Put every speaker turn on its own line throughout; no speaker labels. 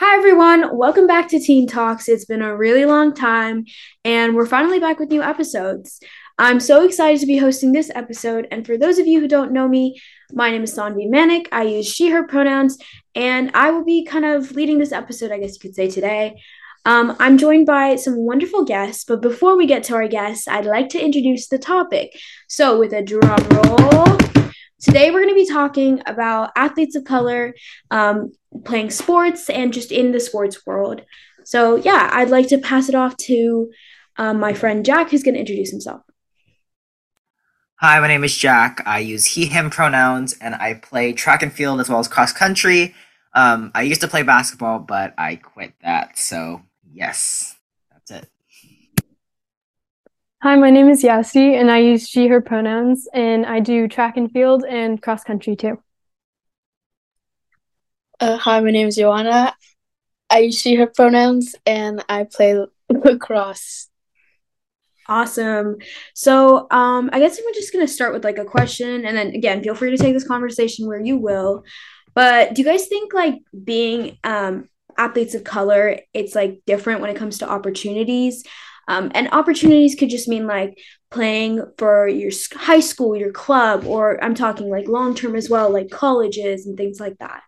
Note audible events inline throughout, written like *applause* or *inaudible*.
Hi, everyone. Welcome back to Teen Talks. It's been a really long time, and we're finally back with new episodes. I'm so excited to be hosting this episode. And for those of you who don't know me, my name is Sanvi Manik. I use she, her pronouns, and I will be kind of leading this episode, I guess you could say, today. Um, I'm joined by some wonderful guests, but before we get to our guests, I'd like to introduce the topic. So, with a drum roll, today we're going to be talking about athletes of color um, playing sports and just in the sports world. So, yeah, I'd like to pass it off to um, my friend Jack, who's going to introduce himself.
Hi, my name is Jack. I use he, him pronouns, and I play track and field as well as cross country. Um, I used to play basketball, but I quit that. So, yes.
Hi, my name is Yasi, and I use she, her pronouns, and I do track and field and cross country too.
Uh, hi, my name is Joanna. I use she, her pronouns, and I play lacrosse.
Awesome. So, um, I guess we're just gonna start with like a question, and then again, feel free to take this conversation where you will. But do you guys think like being um, athletes of color, it's like different when it comes to opportunities? Um, and opportunities could just mean like playing for your high school, your club, or I'm talking like long term as well, like colleges and things like that.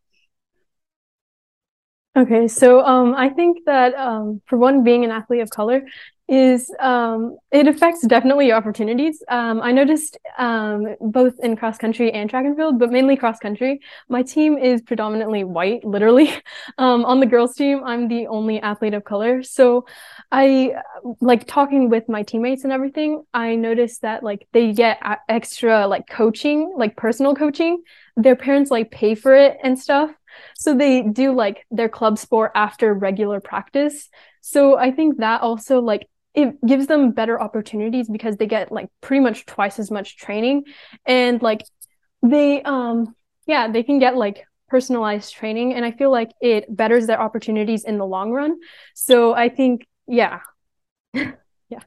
Okay, so um, I think that um, for one, being an athlete of color is um, it affects definitely opportunities. Um, I noticed um, both in cross country and track and field, but mainly cross country. My team is predominantly white, literally. *laughs* Um, on the girls' team, I'm the only athlete of color. So I like talking with my teammates and everything. I noticed that like they get extra like coaching, like personal coaching. Their parents like pay for it and stuff. So they do like their club sport after regular practice. So I think that also like it gives them better opportunities because they get like pretty much twice as much training and like they um yeah they can get like personalized training and i feel like it betters their opportunities in the long run so i think yeah. *laughs* Yeah.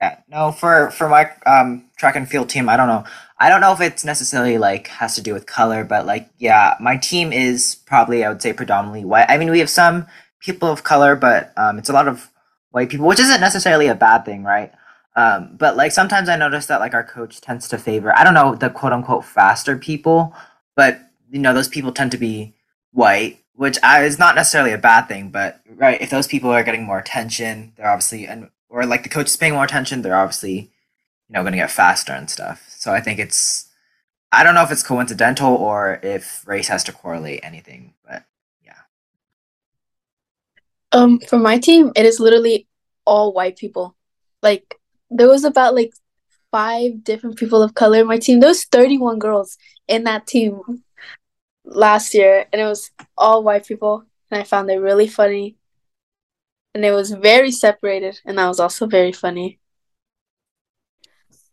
Yeah. No for for my um track and field team i don't know. I don't know if it's necessarily like has to do with color but like yeah my team is probably i would say predominantly white. I mean we have some people of color but um it's a lot of white people, which isn't necessarily a bad thing, right? Um, but like sometimes I notice that like our coach tends to favor I don't know the quote unquote faster people, but you know those people tend to be white, which I, is not necessarily a bad thing. But right, if those people are getting more attention, they're obviously and or like the coach is paying more attention, they're obviously you know going to get faster and stuff. So I think it's I don't know if it's coincidental or if race has to correlate anything, but yeah.
um, for my team, it is literally all white people. Like there was about like five different people of color in my team. There was 31 girls in that team last year, and it was all white people. And I found it really funny. And it was very separated, and that was also very funny.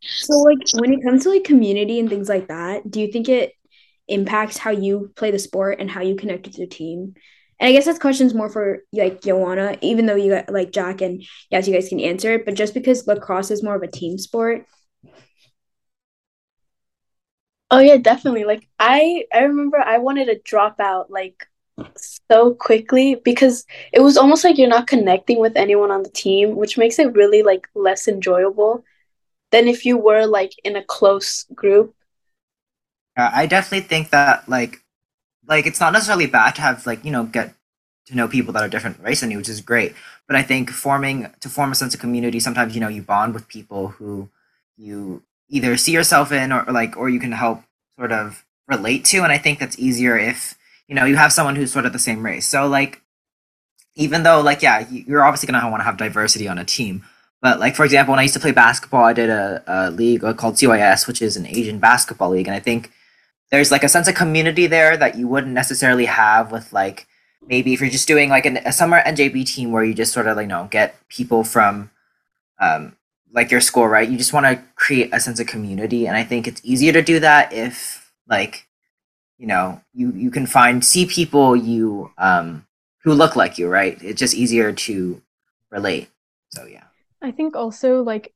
So, like, when it comes to like community and things like that, do you think it impacts how you play the sport and how you connect with your team? And I guess that's questions more for like Joanna, even though you got like Jack and yes, you guys can answer it, but just because lacrosse is more of a team sport.
Oh yeah, definitely. Like I I remember I wanted to drop out like so quickly because it was almost like you're not connecting with anyone on the team, which makes it really like less enjoyable than if you were like in a close group.
Uh, I definitely think that like like it's not necessarily bad to have like you know get to know people that are different race than you, which is great. But I think forming to form a sense of community, sometimes you know you bond with people who you either see yourself in or, like or you can help sort of relate to, and I think that's easier if you know you have someone who's sort of the same race. So like even though like yeah you're obviously gonna want to have diversity on a team but like for example when i used to play basketball i did a, a league called cys which is an asian basketball league and i think there's like a sense of community there that you wouldn't necessarily have with like maybe if you're just doing like an, a summer NJB team where you just sort of like you know get people from um, like your school, right? You just want to create a sense of community, and I think it's easier to do that if like you know you you can find see people you um who look like you, right? It's just easier to relate. So yeah.
I think also like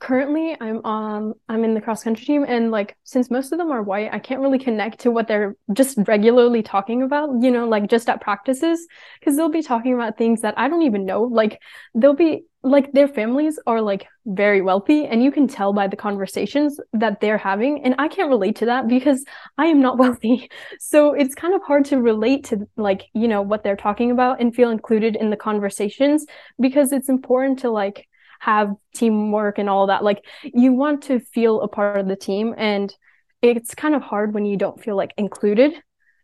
currently I'm um I'm in the cross country team and like since most of them are white, I can't really connect to what they're just regularly talking about, you know, like just at practices because they'll be talking about things that I don't even know. Like they'll be like their families are like very wealthy and you can tell by the conversations that they're having and I can't relate to that because I am not *laughs* wealthy. So it's kind of hard to relate to like, you know, what they're talking about and feel included in the conversations because it's important to like have teamwork and all that like you want to feel a part of the team and it's kind of hard when you don't feel like included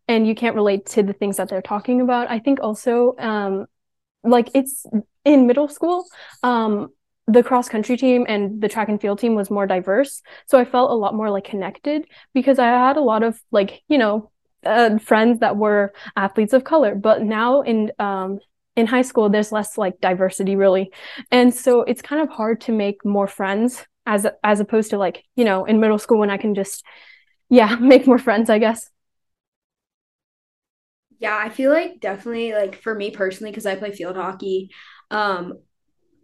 and you can't relate to the things that they're talking about i think also um like it's in middle school um the cross country team and the track and field team was more diverse. So i felt a lot more like connected because i had a lot of like you know uh, friends that were athletes of color. But now in um in high school there's less like diversity really. And so it's kind of hard to make more friends as as opposed to like you know in middle school when i can just yeah *laughs* make more friends i guess
yeah i feel like definitely like for me personally because i play field hockey um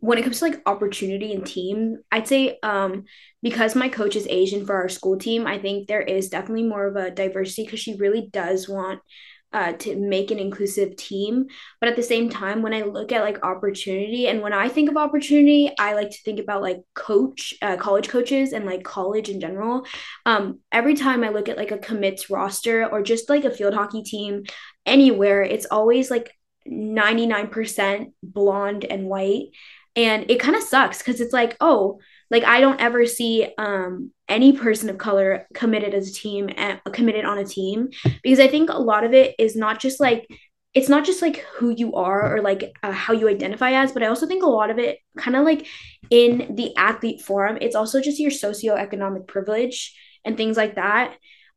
when it comes to like opportunity and team i'd say um because my coach is asian for our school team i think there is definitely more of a diversity because she really does want uh, to make an inclusive team. But at the same time, when I look at like opportunity and when I think of opportunity, I like to think about like coach, uh, college coaches and like college in general. Um, every time I look at like a commits roster or just like a field hockey team anywhere, it's always like 99% blonde and white. And it kind of sucks because it's like, oh, like I don't ever see um any person of color committed as a team and committed on a team because I think a lot of it is not just like it's not just like who you are or like uh, how you identify as, but I also think a lot of it kind of like in the athlete forum, it's also just your socioeconomic privilege and things like that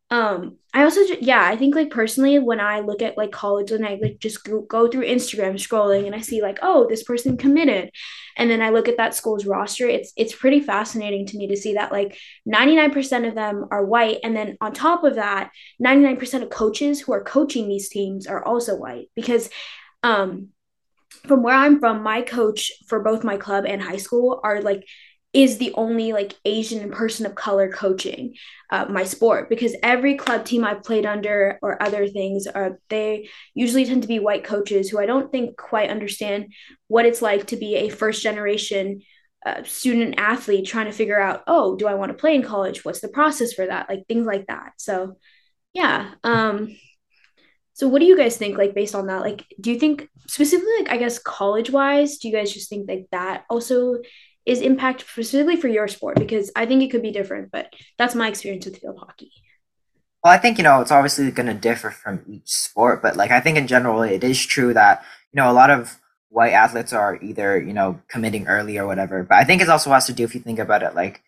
um i also yeah i think like personally when i look at like college and i like just go, go through instagram scrolling and i see like oh this person committed and then i look at that school's roster it's it's pretty fascinating to me to see that like 99% of them are white and then on top of that 99% of coaches who are coaching these teams are also white because um from where i'm from my coach for both my club and high school are like is the only like Asian person of color coaching uh, my sport because every club team I've played under or other things are uh, they usually tend to be white coaches who I don't think quite understand what it's like to be a first generation uh, student athlete trying to figure out oh do I want to play in college? What's the process for that? Like things like that. So yeah um so what do you guys think like based on that? Like do you think specifically like I guess college wise do you guys just think like that also is impact specifically for your sport because I think it could be different, but that's my experience with field hockey.
Well, I think you know it's obviously going to differ from each sport, but like I think in general it is true that you know a lot of white athletes are either you know committing early or whatever. But I think it also has to do if you think about it like.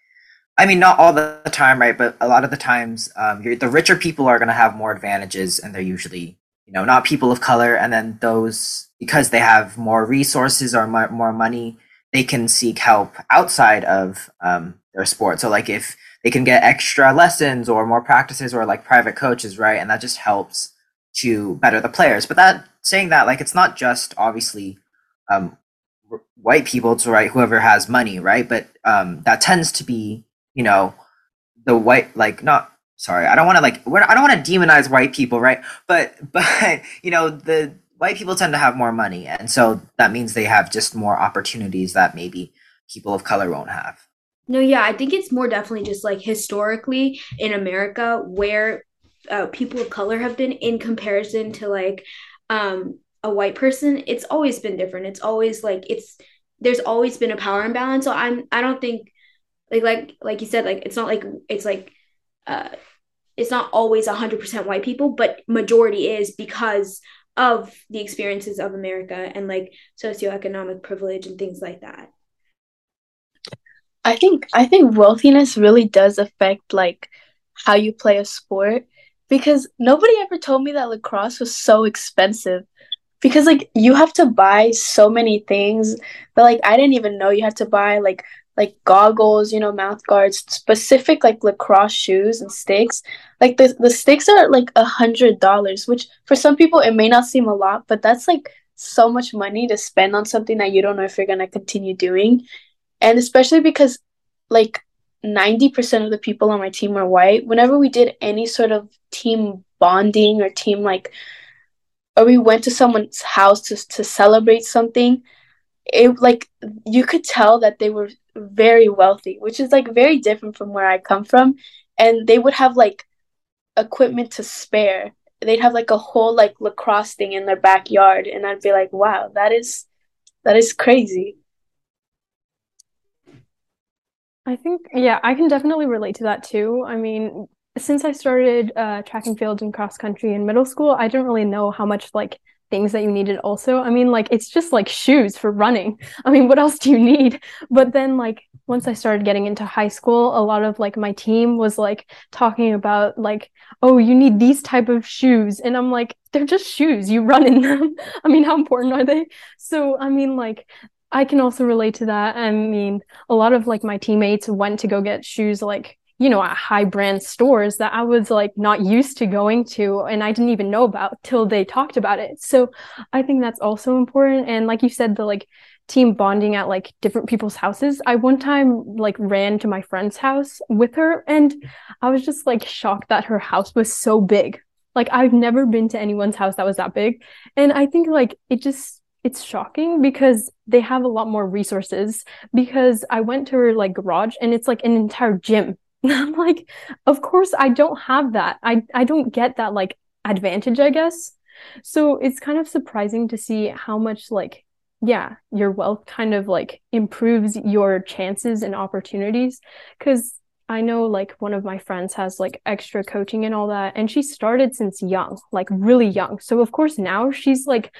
I mean, not all the time, right? But a lot of the times, um, the richer people are going to have more advantages, and they're usually, you know, not people of color. And then those, because they have more resources or more money, they can seek help outside of um, their sport. So like if they can get extra lessons or more practices or like private coaches, right? And that just helps to better the players. But that saying that, like it's not just obviously um, white people to right whoever has money, right? But um, that tends to be you know the white like not sorry I don't want to like I don't want to demonize white people, right? But *laughs* but you know the white people tend to have more money and so that means they have just more opportunities that maybe people of color won't have.
No yeah i think it's more definitely just like historically in america where uh, people of color have been in comparison to like um a white person it's always been different. It's always like it's there's always been a power imbalance. So i'm i don't think like like like you said like it's not like it's like uh it's not always 100% white people but majority is because of the experiences of America and like socioeconomic privilege and things like that.
I think I think wealthiness really does affect like how you play a sport because nobody ever told me that lacrosse was so expensive because like you have to buy so many things but like I didn't even know you had to buy like like goggles, you know, mouth guards, specific like lacrosse shoes and sticks. Like the the sticks are like a hundred dollars, which for some people it may not seem a lot, but that's like so much money to spend on something that you don't know if you're gonna continue doing. And especially because like 90% of the people on my team are white. Whenever we did any sort of team bonding or team like or we went to someone's house to to celebrate something, it like you could tell that they were very wealthy, which is like very different from where I come from. And they would have like equipment to spare. They'd have like a whole like lacrosse thing in their backyard, and I'd be like, wow, that is that is crazy.
I think, yeah, I can definitely relate to that too. I mean, since I started uh, track and field and cross country in middle school, I didn't really know how much like things that you needed also. I mean, like it's just like shoes for running. *laughs* I mean, what else do you need? But then like once I started getting into high school, a lot of like my team was like talking about like, oh, you need these type of shoes. And I'm like, they're just shoes. You run in them. *laughs* I mean, how important are they? So I mean, like I can also relate to that. I mean, a lot of like my teammates went to go get shoes like, you know, at high brand stores that I was like not used to going to and I didn't even know about till they talked about it. So I think that's also important. And like you said, the like team bonding at like different people's houses. I one time like ran to my friend's house with her and I was just like shocked that her house was so big. Like I've never been to anyone's house that was that big. And I think like it just it's shocking because they have a lot more resources because I went to her like garage and it's like an entire gym. *laughs* I'm like, of course I don't have that. I I don't get that like advantage, I guess. So it's kind of surprising to see how much like yeah, your wealth kind of like improves your chances and opportunities cuz I know like one of my friends has like extra coaching and all that and she started since young, like really young. So of course now she's like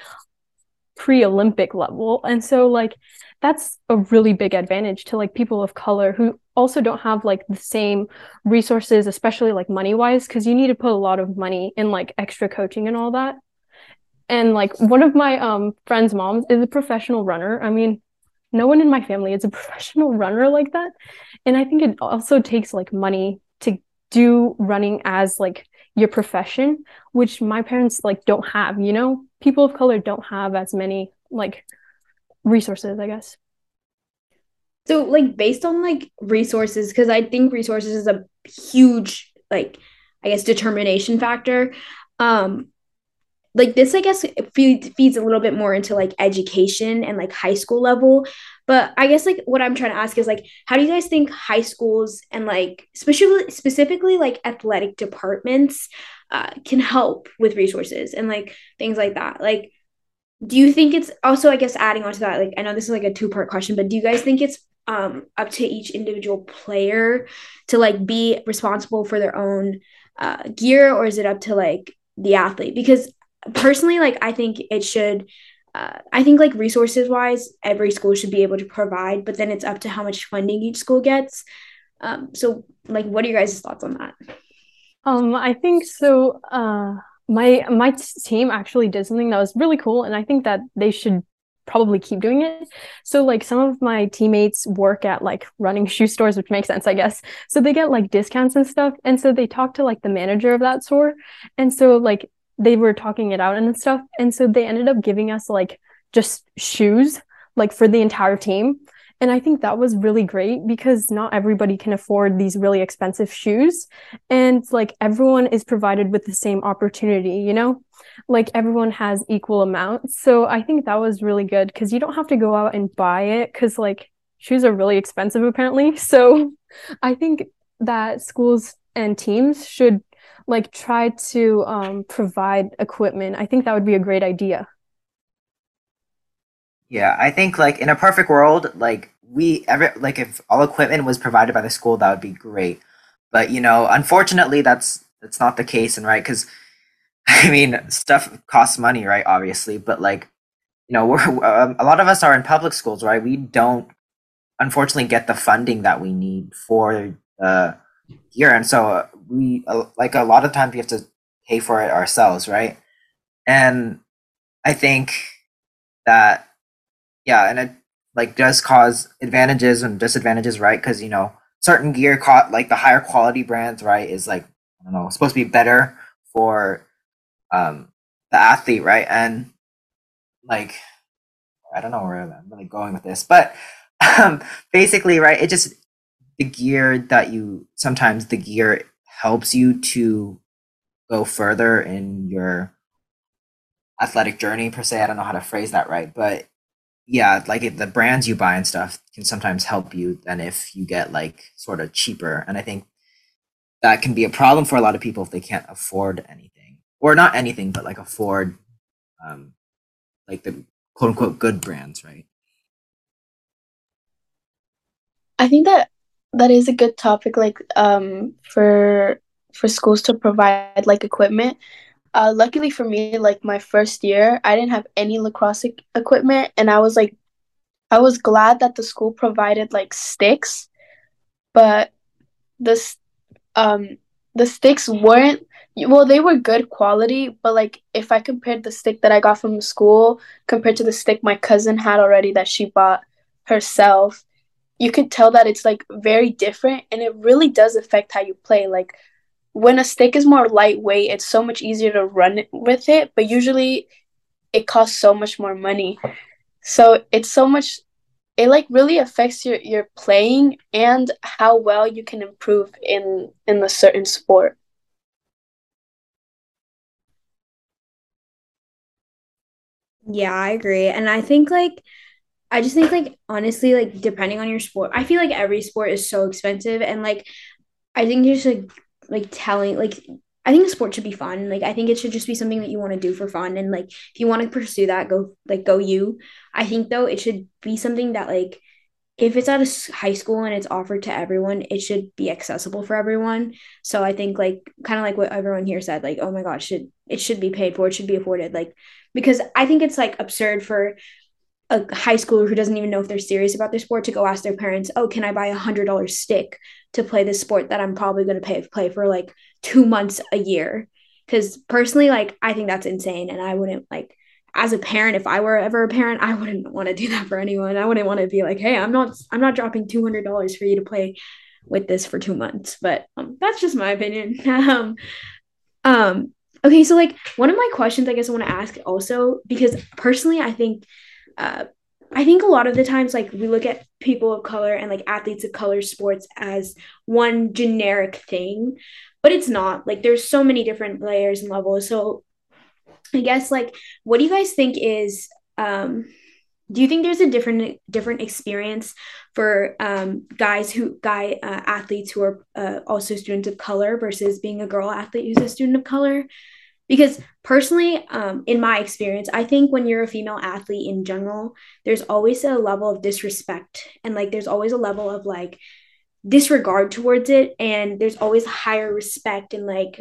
pre-olympic level and so like that's a really big advantage to like people of color who also don't have like the same resources especially like money wise because you need to put a lot of money in like extra coaching and all that. And like one of my um friends moms is a professional runner. I mean no one in my family is a *laughs* professional runner like that. And i think it also takes like money to do running as like your profession which my parents like don't have you know? People of color don't have as many like resources i guess
so like based on like resources because i think resources is a huge like i guess determination factor um like this i guess feeds, feeds a little bit more into like education and like high school level. But i guess like what i'm trying to ask is like how do you guys think high schools and like specifically specifically like athletic departments uh, can help with resources and like things like that? Like do you think it's also i guess adding on to that like i know this is like a two part question but do you guys think it's um up to each individual player to like be responsible for their own uh, gear or is it up to like the athlete? Because personally like i think it should uh, i think like resources wise every school should be able to provide but then it's up to how much funding each school gets. Um, so like what are your guys thoughts on that?
Um i think so uh my my team actually did something that was really cool and i think that they should probably keep doing it. So like some of my teammates work at like running shoe stores, which makes sense, I guess. So they get like discounts and stuff. And so they talk to like the manager of that store. And so like they were talking it out and stuff. And so they ended up giving us like just shoes, like for the entire team. And I think that was really great because not everybody can afford these really expensive shoes. And like everyone is provided with the same opportunity, you know? Like everyone has equal amounts. So I think that was really good because you don't have to go out and buy it because like shoes are really expensive apparently. *laughs* So I think that schools and teams should like try to um, provide equipment. I think that would be a great idea.
Yeah, I think like in a perfect world, like we ever like if all equipment was provided by the school, that would be great. But you know, unfortunately, that's that's not the case, and right because *laughs* I mean, stuff costs money, right? Obviously, but like you know, we're um, a lot of us are in public schools, right? We don't unfortunately get the funding that we need for uh, gear, and so uh, we uh, like a lot of times we have to pay for it ourselves, right? And I think that yeah, and it like does cause advantages and disadvantages, right? Because you know certain gear caught like the higher quality brands, right, is like I don't know supposed to be better for um the athlete, right? And like I don't know where I'm really going with this, but *laughs* um basically, right, it just the gear that you sometimes the gear helps you to go further in your athletic journey per se. I don't know how to phrase that right, but yeah, like it, the brands you buy and stuff can sometimes help you than if you get like sort of cheaper. And I think that can be a problem for a lot of people if they can't afford anything or not anything, but like afford um, like the quote unquote good brands, right?
I think that that is a good topic, like um, for for schools to provide like equipment. Uh, luckily for me, like my first year, I didn't have any lacrosse equipment, and I was like, I was glad that the school provided like sticks, but this um the sticks weren't well they were good quality but like if i compared the stick that i got from the school compared to the stick my cousin had already that she bought herself you could tell that it's like very different and it really does affect how you play like when a stick is more lightweight it's so much easier to run with it but usually it costs so much more money so it's so much it like really affects your your playing and how well you can improve in in a certain sport
Yeah, I agree. And I think like I just think like honestly, like depending on your sport, I feel like every sport is so expensive and like I think just like like telling like I think sport should be fun. Like I think it should just be something that you want to do for fun and like if you want to pursue that, go like go you. I think though it should be something that like if it's at a high school and it's offered to everyone, it should be accessible for everyone. So I think like kind of like what everyone here said, like, oh my gosh, should it should be paid for, it should be afforded. Like because I think it's like absurd for a high schooler who doesn't even know if they're serious about their sport to go ask their parents, "Oh, can I buy a hundred dollar stick to play this sport that I'm probably going to pay play for like two months a year?" Because personally, like I think that's insane, and I wouldn't like as a parent if I were ever a parent, I wouldn't *laughs* want to do that for anyone. I wouldn't want to be like, "Hey, I'm not I'm not dropping two hundred dollars for you to play with this for two months." But um, that's just my opinion. *laughs* um, um, okay, so like one of my questions, I guess I want to ask also because personally, I think uh, I think a lot of the times, like we look at people of color and like athletes of color sports as one generic thing, but it's not. Like there's so many different layers and levels. So I guess like, what do you guys think is? Um, do you think there's a different different experience for um, guys who guy uh, athletes who are uh, also students of color versus being a girl athlete who's a student of color? Because personally um, in my experience i think when you're a female athlete in general there's always a level of disrespect and like there's always a level of like disregard towards it. And there's always higher respect and like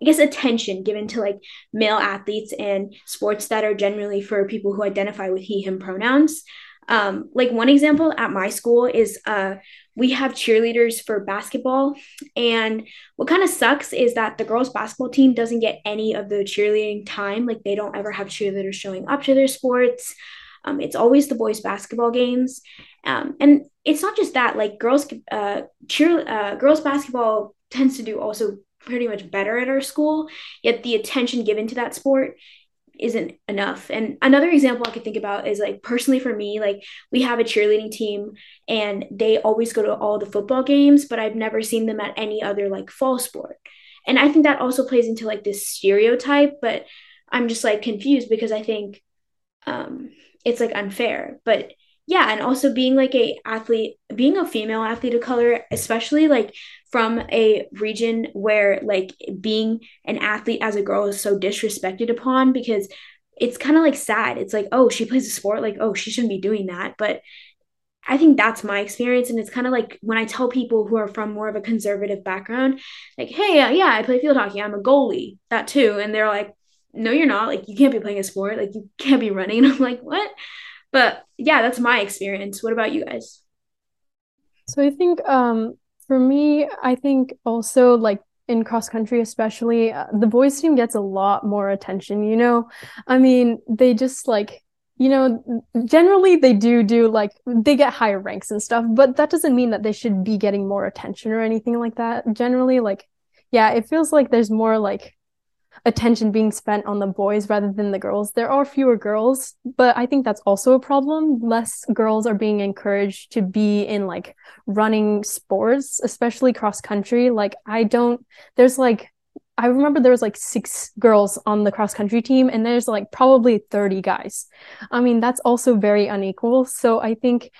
i guess attention given to like male athletes and sports that are generally for people who identify with he him pronouns um, like one example at my school is uh, we have cheerleaders for basketball. And what kind of sucks is that the girls' basketball team doesn't get any of the cheerleading time. Like they don't ever have cheerleaders showing up to their sports. Um, it's always the boys' basketball games. Um, and it's not just that, like girls, uh, cheer, uh, girls' basketball tends to do also pretty much better at our school, yet the attention given to that sport isn't enough. And another example I could think about is like personally for me, like we have a cheerleading team and they always go to all the football games, but I've never seen them at any other like fall sport. And I think that also plays into like this stereotype, but I'm just like confused because I think um it's like unfair. But yeah, and also being like a athlete, being a female athlete of color, especially like from a region where like being an athlete as a girl is so disrespected upon because it's kind of like sad. It's like, oh, she plays a sport, like, oh, she shouldn't be doing that. But I think that's my experience. And it's kind of like when I tell people who are from more of a conservative background, like, hey, uh, yeah, I play field hockey, I'm a goalie, that too. And they're like, no, you're not. Like, you can't be playing a sport, like, you can't be running. *laughs* And I'm like, what? But yeah, that's my experience. What about you guys?
So I think um for me, I think also like in cross country especially uh, the boys team gets a lot more attention you know i mean they just like you know generally they do do like they get higher ranks and stuff but that doesn't mean that they should be getting more attention or anything like that generally like yeah it feels like there's more like attention being spent on the boys rather than the girls. There are fewer girls, but I think that's also a problem. Less girls are being encouraged to be in like running sports, especially cross country. Like I don't there's like I remember there was like six girls on the cross country team and there's like probably 30 guys. I mean, that's also very unequal. So I think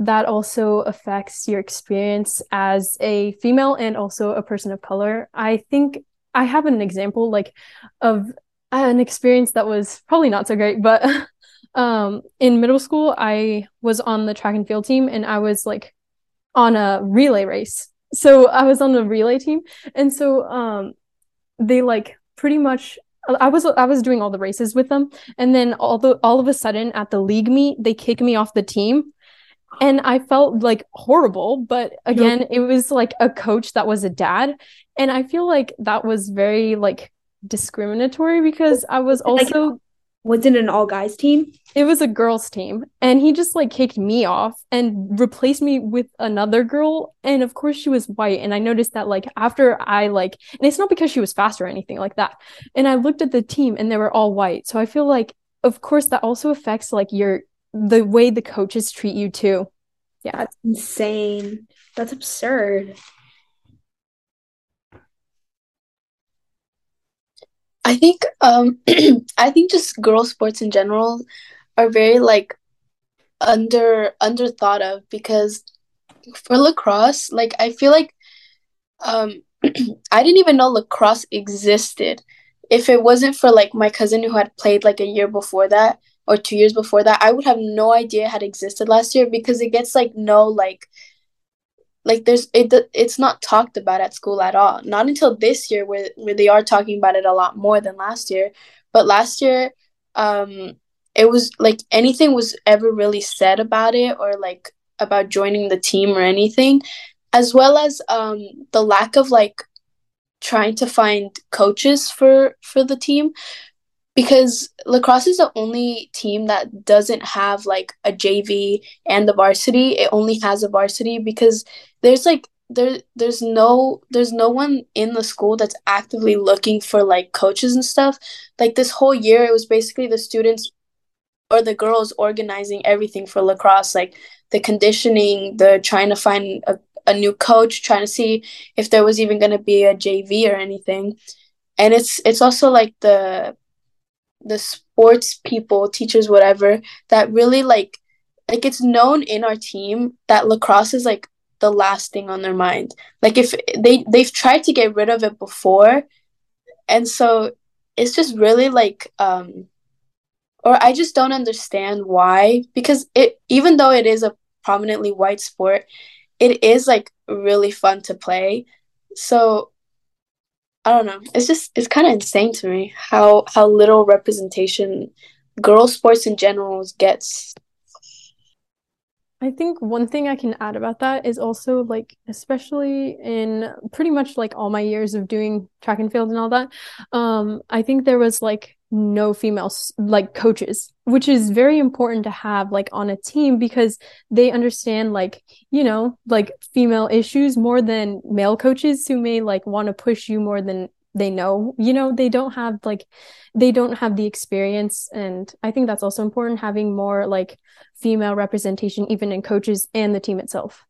that also affects your experience as a female and also a person of color. I think I have an example like of an experience that was probably not so great, but *laughs* um in middle school I was on the track and field team and I was like on a relay race. So I was on the relay team and so um they like pretty much I was I was doing all the races with them and then all the all of a sudden at the league meet they kick me off the team and I felt like horrible but again it was like a coach that was a dad and I feel like that was very like discriminatory because I was also like,
was it an all guys team?
It was a girls team. And he just like kicked me off and replaced me with another girl. And of course she was white. And I noticed that like after I like and it's not because she was fast or anything like that. And I looked at the team and they were all white. So I feel like of course that also affects like your the way the coaches treat you too.
Yeah. That's insane. That's absurd.
I think um *clears throat* I think just girl sports in general are very like under under thought of because for lacrosse, like I feel like um *clears throat* I didn't even know lacrosse existed. If it wasn't for like my cousin who had played like a year before that or two years before that, I would have no idea it had existed last year because it gets like no like like there's it it's not talked about at school at all. Not until this year where, where they are talking about it a lot more than last year. But last year um it was like anything was ever really said about it or like about joining the team or anything as well as um the lack of like trying to find coaches for for the team because lacrosse is the only team that doesn't have like a JV and the varsity. It only has a varsity because there's like there there's no there's no one in the school that's actively looking for like coaches and stuff. Like this whole year it was basically the students or the girls organizing everything for lacrosse like the conditioning, the trying to find a, a new coach, trying to see if there was even going to be a JV or anything. And it's it's also like the the sports people, teachers, whatever, that really like like it's known in our team that lacrosse is like the last thing on their mind. Like if they they've tried to get rid of it before, and so it's just really like um or I just don't understand why because it even though it is a prominently white sport, it is like really fun to play. So I don't know. It's just it's kind of insane to me how how little representation girl sports in general gets.
I think one thing I can add about that is also like especially in pretty much like all my years of doing track and field and all that um I think there was like no female like coaches which is very important to have like on a team because they understand like you know like female issues more than male coaches who may like want to push you more than they know. You know they don't have like they don't have the experience. And i think that's also important having more like female representation even in coaches and the team itself.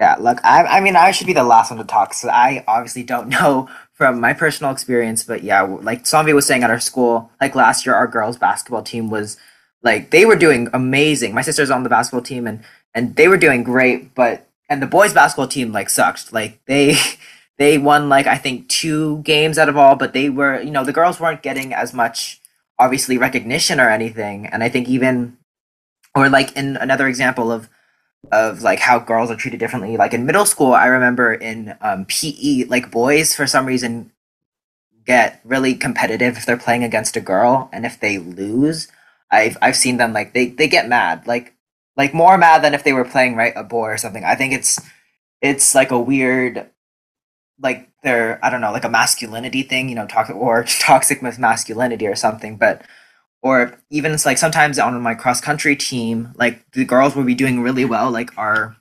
Yeah look i, I mean i should be the last one to talk so i obviously don't *laughs* know from my personal experience, but yeah, like Sanvi was saying at our school, like last year, our girls basketball team was like they were doing amazing. My sister's on the basketball team, and and they were doing great, but and the boys basketball team like sucked. Like they *laughs* they won like I think two games out of all, but they were you know the girls weren't getting as much obviously recognition or anything, and I think even or like in another example of of like how girls are treated differently. Like in middle school, I remember in um, PE, like boys for some reason get really competitive if they're playing against a girl, and if they lose, I've I've seen them like they they get mad, like like more mad than if they were playing right a boy or something. I think it's it's like a weird like they're I don't know like a masculinity thing, you know, talk or *laughs* toxic masculinity or something, but or even it's like sometimes on my cross country team, like the girls will be doing really well. Like our,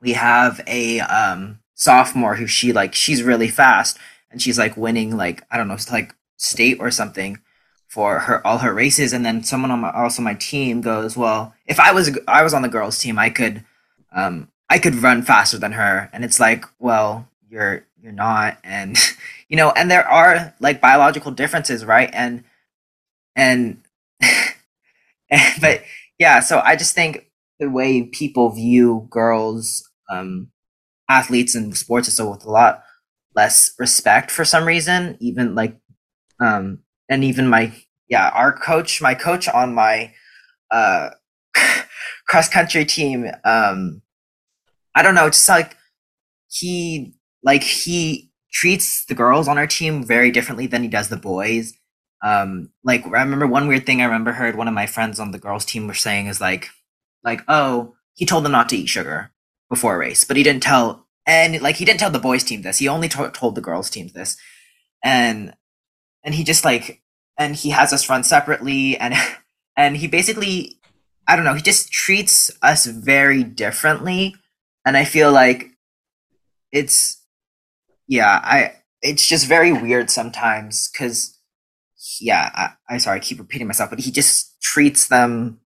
we have a um, sophomore who she like she's really fast, and she's like winning like I don't know, like state or something for her all her races and then someone on my also my team goes well if i was i was on the girls team i could um i could run faster than her and it's like well you're you're not and *laughs* you know and there are like biological differences right and, and *laughs* but yeah so i just think the way people view girls um athletes and sports is so with a lot less respect for some reason even like um and even my yeah our coach my coach on my uh *laughs* cross country team um i don't know just like he like he treats the girls on our team very differently than he does the boys um like i remember one weird thing i remember heard one of my friends on the girls team were saying is like like oh he told them not to eat sugar before a race but he didn't tell and like he didn't tell the boys team this. He only to- told the girls team this. And and he just like and he has us run separately and *laughs* and he basically i don't know he just treats us very differently. And i feel like it's yeah i it's just very weird sometimes because yeah I, I sorry i keep repeating myself but he just treats them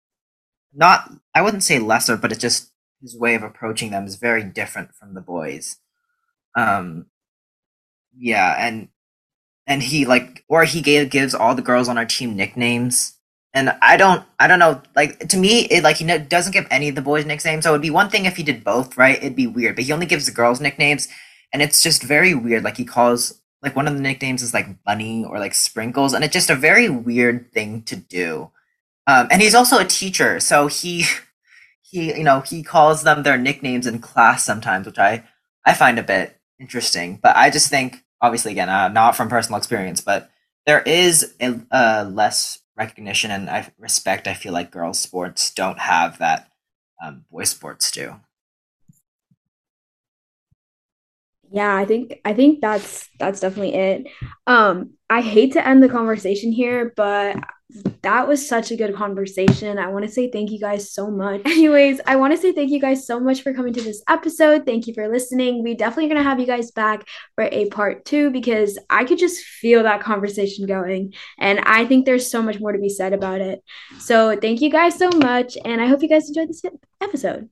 not i wouldn't say lesser but it's just his way of approaching them is very different from the boys. Um yeah and and he like or he gave, gives all the girls on our team nicknames. And i don't i don't know like to me it like he no, doesn't give any of the boys nicknames so it'd be one thing if he did both right? It'd be weird but he only gives the girls nicknames and it's just very weird like he calls like one of the nicknames is like bunny or like sprinkles and it's just a very weird thing to do. Um, and he's also a teacher so he *laughs* he you know he calls them their nicknames in class sometimes which i i find a bit interesting. But i just think obviously again uh, not from personal experience but there is a, a less recognition and I, respect i feel like girls sports don't have that um, boys sports do
yeah i think i think that's that's definitely it um i hate to end the conversation here but that was such a good conversation. I want to say thank you guys so much. *laughs* Anyways, I want to say thank you guys so much for coming to this episode. Thank you for listening. We definitely going to have you guys back for a part two because I could just feel that conversation going. And I think there's so much more to be said about it. So thank you guys so much. And I hope you guys enjoyed this episode.